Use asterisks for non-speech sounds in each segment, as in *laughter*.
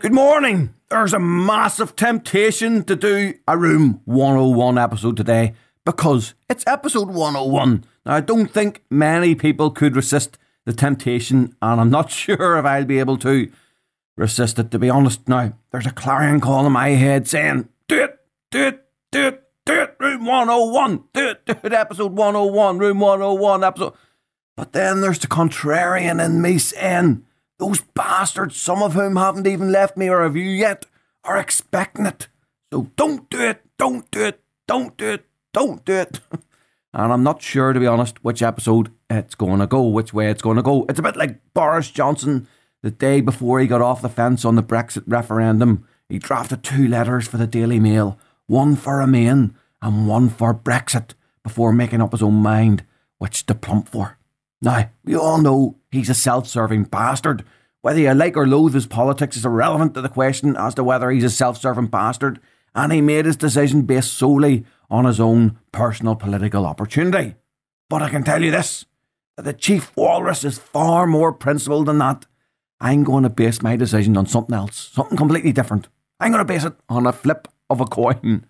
Good morning. There's a massive temptation to do a Room 101 episode today because it's episode 101. Now, I don't think many people could resist the temptation, and I'm not *laughs* sure if I'll be able to resist it, to be honest. Now, there's a clarion call in my head saying, Do it, do it, do it, do it, Room 101, do it, do it, episode 101, Room 101, episode. But then there's the contrarian in me saying, those bastards, some of whom haven't even left me a review yet, are expecting it. So don't do it, don't do it, don't do it, don't do it. *laughs* and I'm not sure, to be honest, which episode it's going to go, which way it's going to go. It's a bit like Boris Johnson the day before he got off the fence on the Brexit referendum. He drafted two letters for the Daily Mail, one for Remain and one for Brexit, before making up his own mind which to plump for. Now, we all know he's a self serving bastard. Whether you like or loathe his politics is irrelevant to the question as to whether he's a self serving bastard, and he made his decision based solely on his own personal political opportunity. But I can tell you this that the chief walrus is far more principled than that. I'm going to base my decision on something else, something completely different. I'm going to base it on a flip of a coin.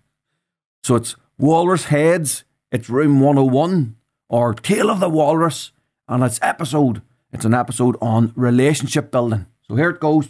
So it's Walrus Heads, it's Room 101, or Tale of the Walrus, and it's episode. It's an episode on relationship building. So here it goes.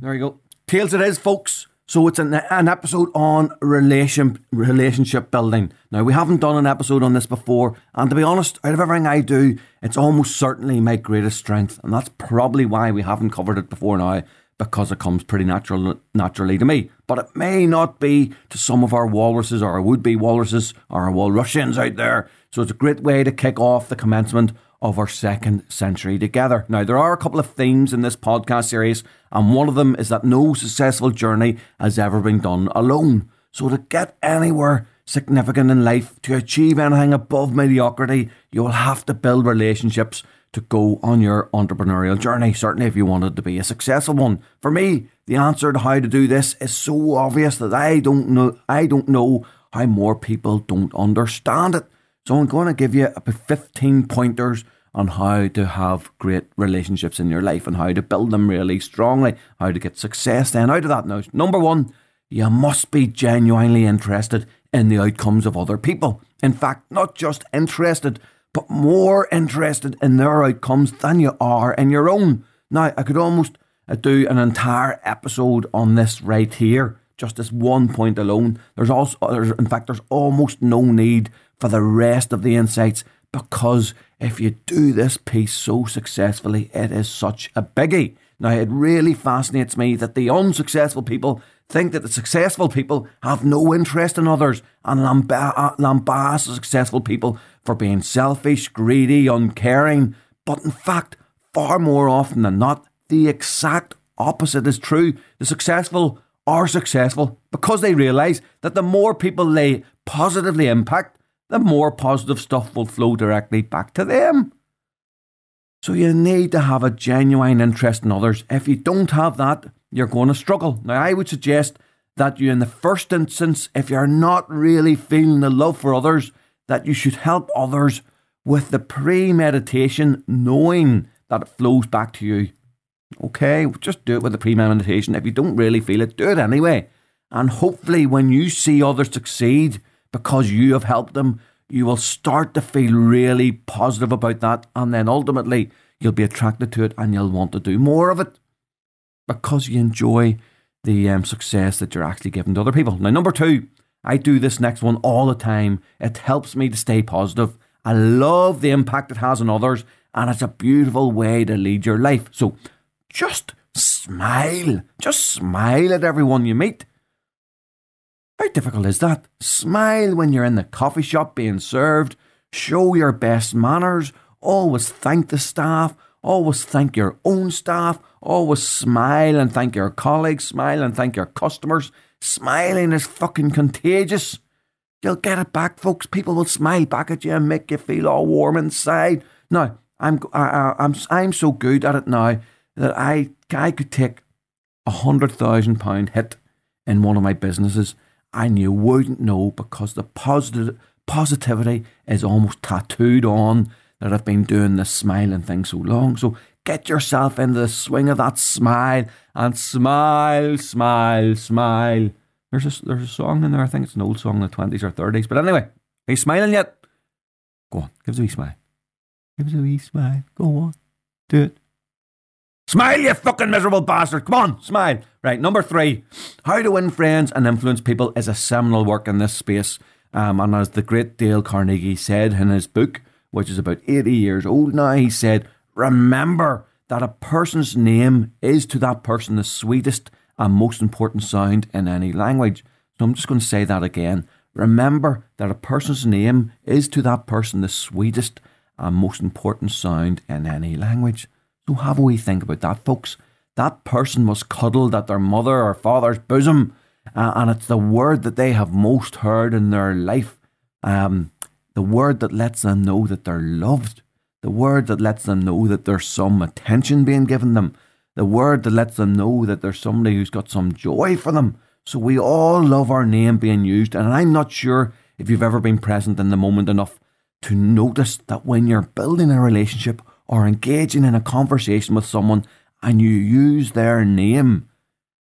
There you go. Tales it is, folks. So it's an, an episode on relation relationship building. Now we haven't done an episode on this before, and to be honest, out of everything I do, it's almost certainly my greatest strength, and that's probably why we haven't covered it before now, because it comes pretty natural naturally to me. But it may not be to some of our walruses or would be walruses or walrusians out there. So it's a great way to kick off the commencement of our second century together. Now, there are a couple of themes in this podcast series, and one of them is that no successful journey has ever been done alone. So, to get anywhere significant in life, to achieve anything above mediocrity, you will have to build relationships to go on your entrepreneurial journey, certainly if you wanted to be a successful one. For me, the answer to how to do this is so obvious that I don't know I don't know how more people don't understand it. So I'm going to give you about 15 pointers on how to have great relationships in your life and how to build them really strongly, how to get success then out of that. Now, number one, you must be genuinely interested in the outcomes of other people. In fact, not just interested, but more interested in their outcomes than you are in your own. Now, I could almost uh, do an entire episode on this right here, just this one point alone. There's also, uh, there's, in fact, there's almost no need for the rest of the insights because if you do this piece so successfully, it is such a biggie. Now, it really fascinates me that the unsuccessful people think that the successful people have no interest in others and lamba- uh, lambast successful people for being selfish, greedy, uncaring. But in fact, far more often than not, the exact opposite is true. The successful are successful because they realise that the more people they positively impact, the more positive stuff will flow directly back to them. So you need to have a genuine interest in others. If you don't have that, you're going to struggle. Now, I would suggest that you, in the first instance, if you're not really feeling the love for others, that you should help others with the premeditation, knowing that it flows back to you. Okay, just do it with the premeditation. If you don't really feel it, do it anyway. And hopefully, when you see others succeed, because you have helped them, you will start to feel really positive about that. And then ultimately, you'll be attracted to it and you'll want to do more of it because you enjoy the um, success that you're actually giving to other people. Now, number two, I do this next one all the time. It helps me to stay positive. I love the impact it has on others, and it's a beautiful way to lead your life. So just smile. Just smile at everyone you meet. How difficult is that? Smile when you're in the coffee shop being served. Show your best manners. Always thank the staff. Always thank your own staff. Always smile and thank your colleagues. Smile and thank your customers. Smiling is fucking contagious. You'll get it back, folks. People will smile back at you and make you feel all warm inside. Now, I'm I, I'm I'm so good at it now that I I could take a hundred thousand pound hit in one of my businesses, and you wouldn't know because the positive positivity is almost tattooed on that I've been doing this smiling thing so long. So get yourself into the swing of that smile and smile, smile, smile. There's a, there's a song in there, I think it's an old song in the 20s or 30s. But anyway, are you smiling yet? Go on, give us a wee smile. Give us a wee smile. Go on, do it. Smile, you fucking miserable bastard. Come on, smile. Right, number three. How to Win Friends and Influence People is a seminal work in this space. Um, and as the great Dale Carnegie said in his book, which is about 80 years old now, he said, Remember that a person's name is to that person the sweetest and most important sound in any language. So I'm just going to say that again. Remember that a person's name is to that person the sweetest and most important sound in any language. So have a wee think about that, folks. That person was cuddled at their mother or father's bosom, uh, and it's the word that they have most heard in their life. Um, the word that lets them know that they're loved. The word that lets them know that there's some attention being given them. The word that lets them know that there's somebody who's got some joy for them. So we all love our name being used, and I'm not sure if you've ever been present in the moment enough to notice that when you're building a relationship or engaging in a conversation with someone and you use their name,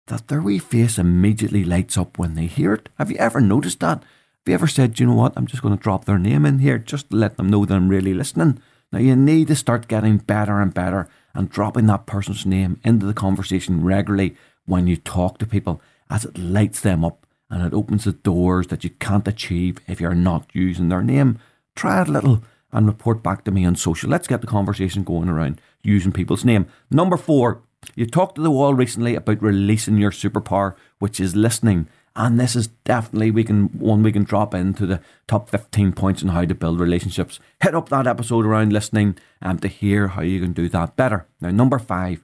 that their wee face immediately lights up when they hear it. Have you ever noticed that? Have you ever said, you know what, I'm just going to drop their name in here just to let them know that I'm really listening? Now, you need to start getting better and better and dropping that person's name into the conversation regularly when you talk to people as it lights them up and it opens the doors that you can't achieve if you're not using their name. Try it a little and report back to me on social. Let's get the conversation going around using people's name. Number four, you talked to the wall recently about releasing your superpower, which is listening. And this is definitely we can one we can drop into the top 15 points on how to build relationships. Hit up that episode around listening um, to hear how you can do that better. Now, number five,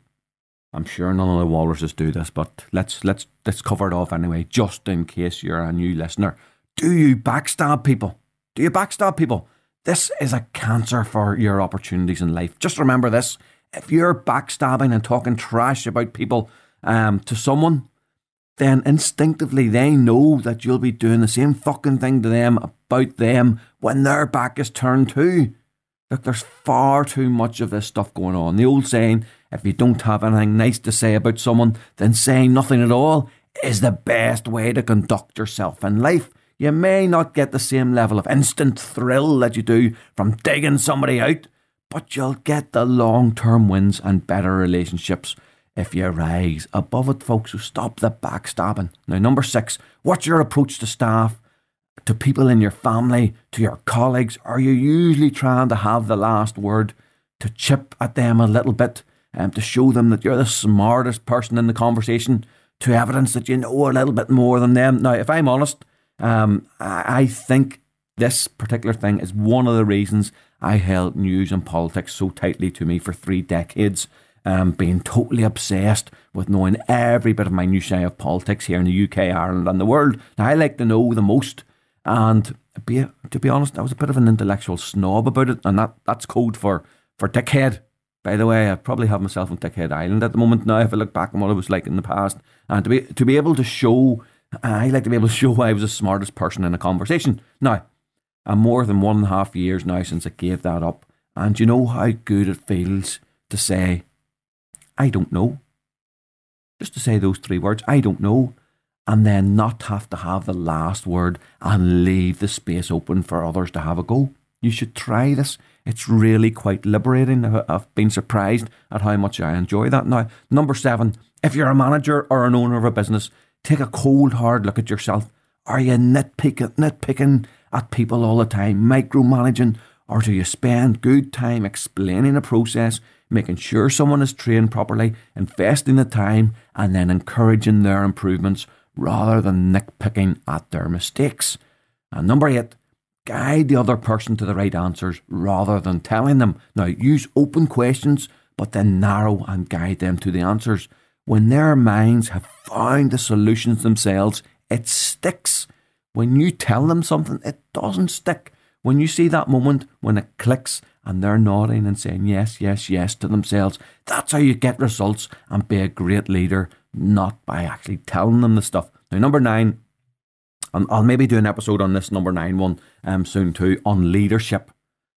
I'm sure none of the walruses do this, but let's let's let's cover it off anyway, just in case you're a new listener. Do you backstab people? Do you backstab people? This is a cancer for your opportunities in life. Just remember this: if you're backstabbing and talking trash about people um, to someone, then instinctively they know that you'll be doing the same fucking thing to them about them when their back is turned too. Look, there's far too much of this stuff going on. The old saying, if you don't have anything nice to say about someone, then saying nothing at all is the best way to conduct yourself in life. You may not get the same level of instant thrill that you do from digging somebody out, but you'll get the long term wins and better relationships if you rise above it, folks. So stop the backstabbing. Now, number six, what's your approach to staff? to people in your family, to your colleagues? Are you usually trying to have the last word, to chip at them a little bit, and um, to show them that you're the smartest person in the conversation, to evidence that you know a little bit more than them? Now, if I'm honest, um, I think this particular thing is one of the reasons I held news and politics so tightly to me for three decades. Um, being totally obsessed with knowing every bit of minutiae of politics here in the UK, Ireland, and the world. Now, I like to know the most and be, to be honest, I was a bit of an intellectual snob about it, and that, that's code for, for dickhead. By the way, I probably have myself on Dickhead Island at the moment now. If I look back on what I was like in the past, and to be to be able to show, Uh, I like to be able to show I was the smartest person in a conversation. Now, I'm more than one and a half years now since I gave that up, and you know how good it feels to say, I don't know. Just to say those three words, I don't know, and then not have to have the last word and leave the space open for others to have a go. You should try this. It's really quite liberating. I've been surprised at how much I enjoy that now. Number seven, if you're a manager or an owner of a business, take a cold, hard look at yourself. Are you nitpicking, nitpicking at people all the time, micromanaging, or do you spend good time explaining a process, making sure someone is trained properly, investing the time, and then encouraging their improvements rather than nitpicking at their mistakes. And number eight, guide the other person to the right answers rather than telling them. Now, use open questions, but then narrow and guide them to the answers. When their minds have found the solutions themselves, it sticks. When you tell them something, it doesn't stick. When you see that moment when it clicks and they're nodding and saying yes, yes, yes to themselves, that's how you get results and be a great leader not by actually telling them the stuff. Now, number nine, and I'll maybe do an episode on this number nine one um, soon too on leadership.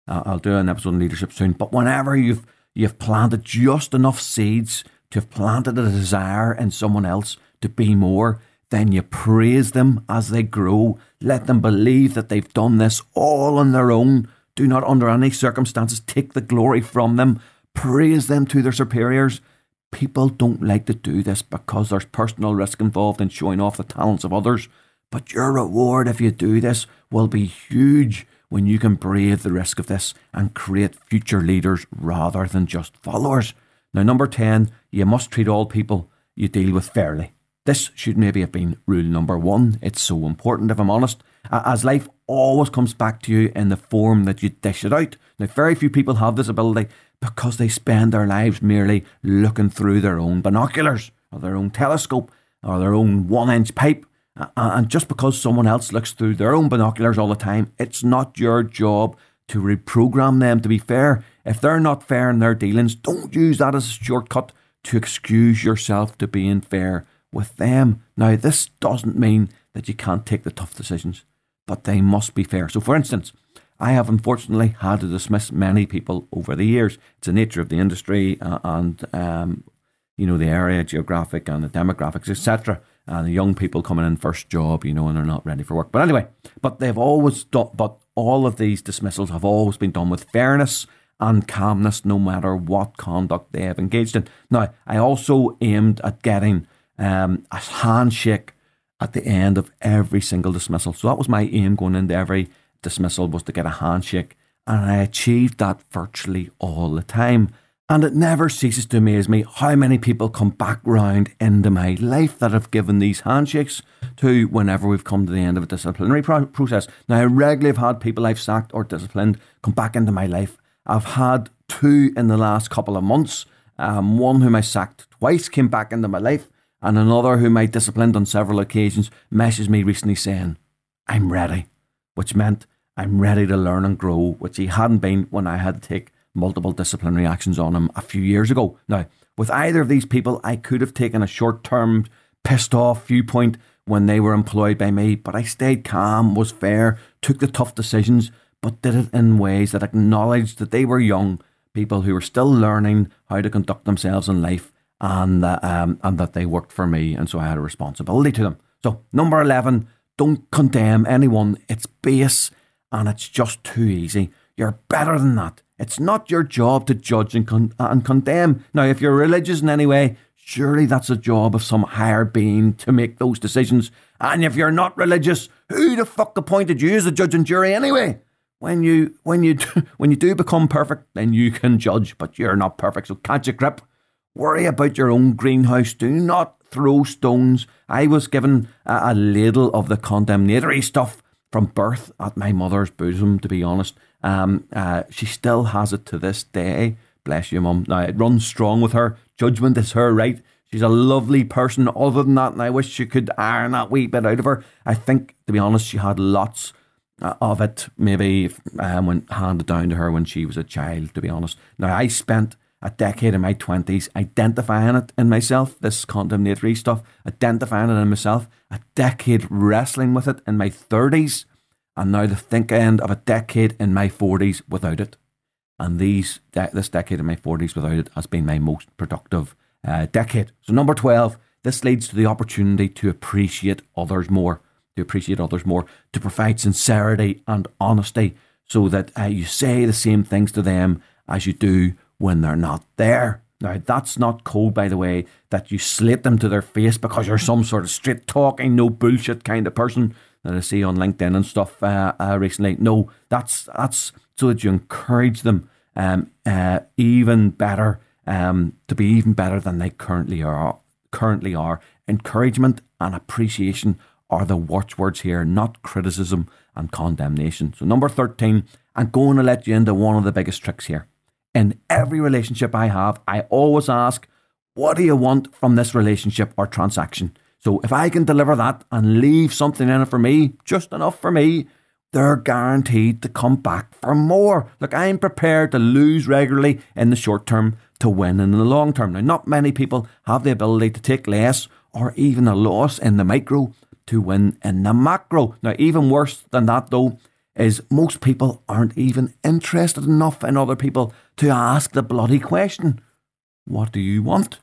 Uh, I'll do an episode on leadership soon. But whenever you've you've planted just enough seeds to have planted a desire in someone else to be more, then you praise them as they grow. Let them believe that they've done this all on their own. Do not, under any circumstances, take the glory from them. Praise them to their superiors. People don't like to do this because there's personal risk involved in showing off the talents of others. But your reward if you do this will be huge when you can brave the risk of this and create future leaders rather than just followers. Now, number 10, you must treat all people you deal with fairly. This should maybe have been rule number one. It's so important, if I'm honest, as life always comes back to you in the form that you dish it out. Now, very few people have this ability because they spend their lives merely looking through their own binoculars or their own telescope or their own one inch pipe. And just because someone else looks through their own binoculars all the time, it's not your job to reprogram them to be fair. If they're not fair in their dealings, don't use that as a shortcut to excuse yourself to being fair with them. Now, this doesn't mean that you can't take the tough decisions, but they must be fair. So, for instance, I have unfortunately had to dismiss many people over the years. It's the nature of the industry uh, and, um, you know, the area, geographic and the demographics, etc. And the young people coming in first job, you know, and they're not ready for work. But anyway, but they've always done, but all of these dismissals have always been done with fairness and calmness, no matter what conduct they have engaged in. Now, I also aimed at getting um, a handshake at the end of every single dismissal. So that was my aim going into every dismissal was to get a handshake, and I achieved that virtually all the time. And it never ceases to amaze me how many people come back round into my life that have given these handshakes to whenever we've come to the end of a disciplinary pro- process. Now, I regularly have had people I've sacked or disciplined come back into my life. I've had two in the last couple of months. Um, one whom I sacked twice came back into my life, and another whom I disciplined on several occasions messaged me recently saying, I'm ready, which meant I'm ready to learn and grow, which he hadn't been when I had to take multiple disciplinary actions on him a few years ago. Now, with either of these people, I could have taken a short term, pissed off viewpoint when they were employed by me, but I stayed calm, was fair, took the tough decisions, but did it in ways that acknowledged that they were young people who were still learning how to conduct themselves in life and, uh, um, and that they worked for me, and so I had a responsibility to them. So, number 11, don't condemn anyone. It's base and it's just too easy. You're better than that. It's not your job to judge and, con- and condemn. Now, if you're religious in any way, surely that's a job of some higher being to make those decisions. And if you're not religious, who the fuck appointed you as a judge and jury anyway? When you when you *laughs* when you do become perfect, then you can judge, but you're not perfect. So catch a grip. Worry about your own greenhouse. Do not throw stones. I was given a, a ladle of the condemnatory stuff from birth at my mother's bosom, to be honest. Um, uh, she still has it to this day. Bless you, mum. Now, it runs strong with her. Judgment is her right. She's a lovely person. Other than that, and I wish she could iron that wee bit out of her. I think, to be honest, she had lots uh, of it, maybe um, when handed down to her when she was a child, to be honest. Now, I spent a decade in my 20s identifying it in myself, this condemnatory stuff, identifying it in myself, a decade wrestling with it in my 30s, and now the think end of a decade in my 40s without it. And these de- this decade in my 40s without it has been my most productive uh, decade. So, number 12, this leads to the opportunity to appreciate others more, to appreciate others more, to provide sincerity and honesty so that uh, you say the same things to them as you do when they're not there. Now, that's not cold, by the way, that you slate them to their face because you're some sort of straight talking, no bullshit kind of person that I see on LinkedIn and stuff uh, uh, recently. No, that's that's so that you encourage them um, uh, even better um, to be even better than they currently are. Currently are encouragement and appreciation are the watchwords here, not criticism and condemnation. So number thirteen, I'm going to let you into one of the biggest tricks here in every relationship I have, I always ask, what do you want from this relationship or transaction? So if I can deliver that and leave something in it for me, just enough for me, they're guaranteed to come back for more. Look, I'm prepared to lose regularly in the short term to win in the long term. Now, not many people have the ability to take less or even a loss in the micro to win in the macro. Now, even worse than that, though, is most people aren't even interested enough in other people to ask the bloody question What do you want?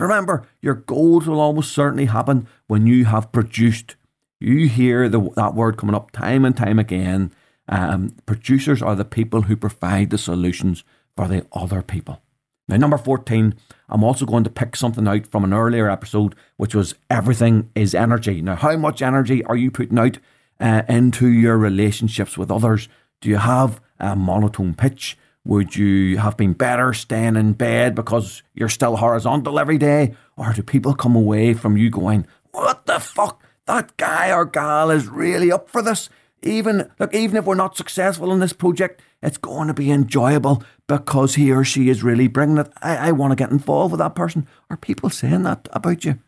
Remember, your goals will almost certainly happen when you have produced. You hear the, that word coming up time and time again. Um, producers are the people who provide the solutions for the other people. Now, number 14, I'm also going to pick something out from an earlier episode, which was everything is energy. Now, how much energy are you putting out uh, into your relationships with others? Do you have a monotone pitch? Would you have been better staying in bed because you're still horizontal every day? Or do people come away from you going, what the fuck? That guy or gal is really up for this. Even look, even if we're not successful in this project, it's going to be enjoyable because he or she is really bringing it. I, I want to get involved with that person. Are people saying that about you?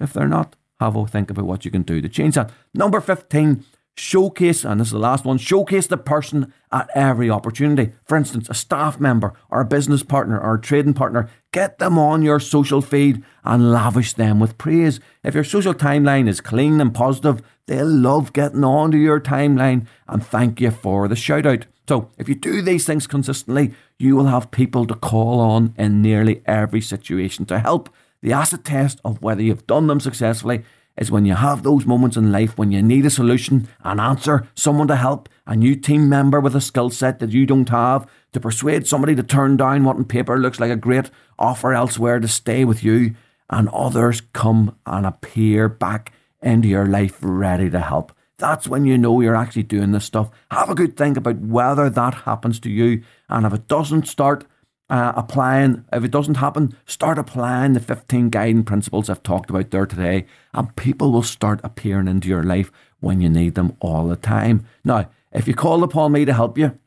If they're not, have a think about what you can do to change that. Number 15, showcase, and this is the last one, showcase the person at every opportunity. For instance, a staff member or a business partner or a trading partner, get them on your social feed and lavish them with praise. If your social timeline is clean and positive, they'll love getting onto your timeline and thank you for the shout out. So, if you do these things consistently, you will have people to call on in nearly every situation to help. The acid test of whether you've done them successfully is when you have those moments in life when you need a solution, an answer, someone to help, a new team member with a skill set that you don't have, to persuade somebody to turn down what on paper looks like a great offer elsewhere to stay with you, and others come and appear back into your life ready to help. That's when you know you're actually doing this stuff. Have a good think about whether that happens to you, and if it doesn't, start uh, applying. If it doesn't happen, start applying the 15 guiding principles I've talked about there today, and people will start appearing into your life when you need them all the time. Now, if you call upon me to help you,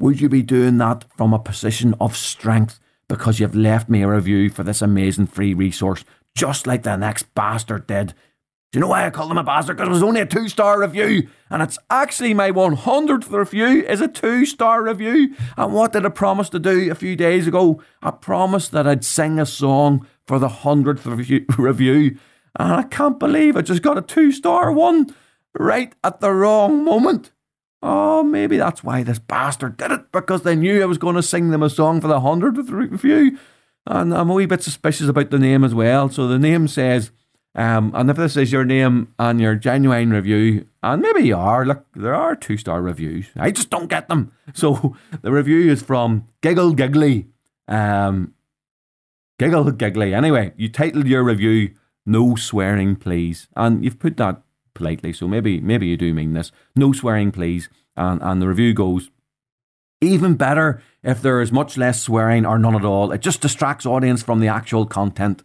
would you be doing that from a position of strength because you've left me a review for this amazing free resource, just like the next bastard did? Do you know why I call them a bastard? Because it was only a two star review. And it's actually my 100th review is a two star review. And what did I promise to do a few days ago? I promised that I'd sing a song for the 100th review. *laughs* review. And I can't believe I just got a two star one right at the wrong moment. Oh, maybe that's why this bastard did it, because they knew I was going to sing them a song for the 100th review. And I'm a wee bit suspicious about the name as well. So the name says, um, and if this is your name and your genuine review, and maybe you are, look, there are two star reviews. I just don't get them. *laughs* So the review is from Giggle Giggly. Um, Giggle Giggly. Anyway, you titled your review "No Swearing, Please," and you've put that politely. So maybe maybe you do mean this. No swearing, please. And and the review goes. Even better if there is much less swearing or none at all. It just distracts audience from the actual content.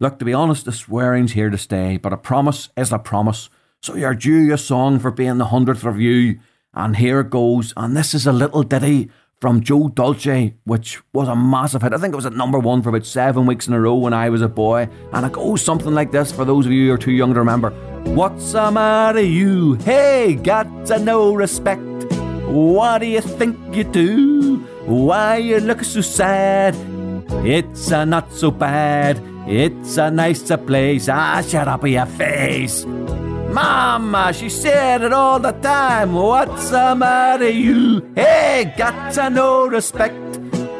Look, to be honest, the swearing's here to stay, but a promise is a promise. So you're due a song for being the hundredth review, and here it goes. And this is a little ditty from Joe Dolce, which was a massive hit. I think it was at number one for about seven weeks in a row when I was a boy. And it goes something like this for those of you who are too young to remember. What's the matter, you? Hey, got to no respect. What do you think you do? Why you look so sad? It's a not so bad. It's a nicer place. Ah, shut up your face. Mama, she said it all the time. What's the matter, you? Hey, got to no respect.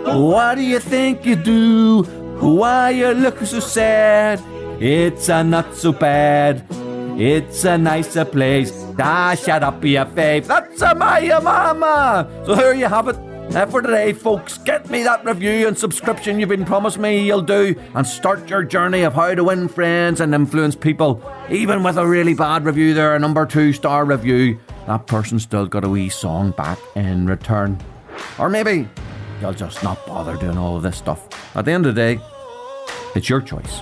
What do you think you do? Why you look so sad? It's a not so bad. It's a nicer place. Ah, shut up, your face. That's a my mama. So here you have it. Uh, for today, folks, get me that review and subscription you've been promised me you'll do, and start your journey of how to win friends and influence people. Even with a really bad review, there, a number two star review, that person still got a wee song back in return. Or maybe you'll just not bother doing all of this stuff. At the end of the day, it's your choice.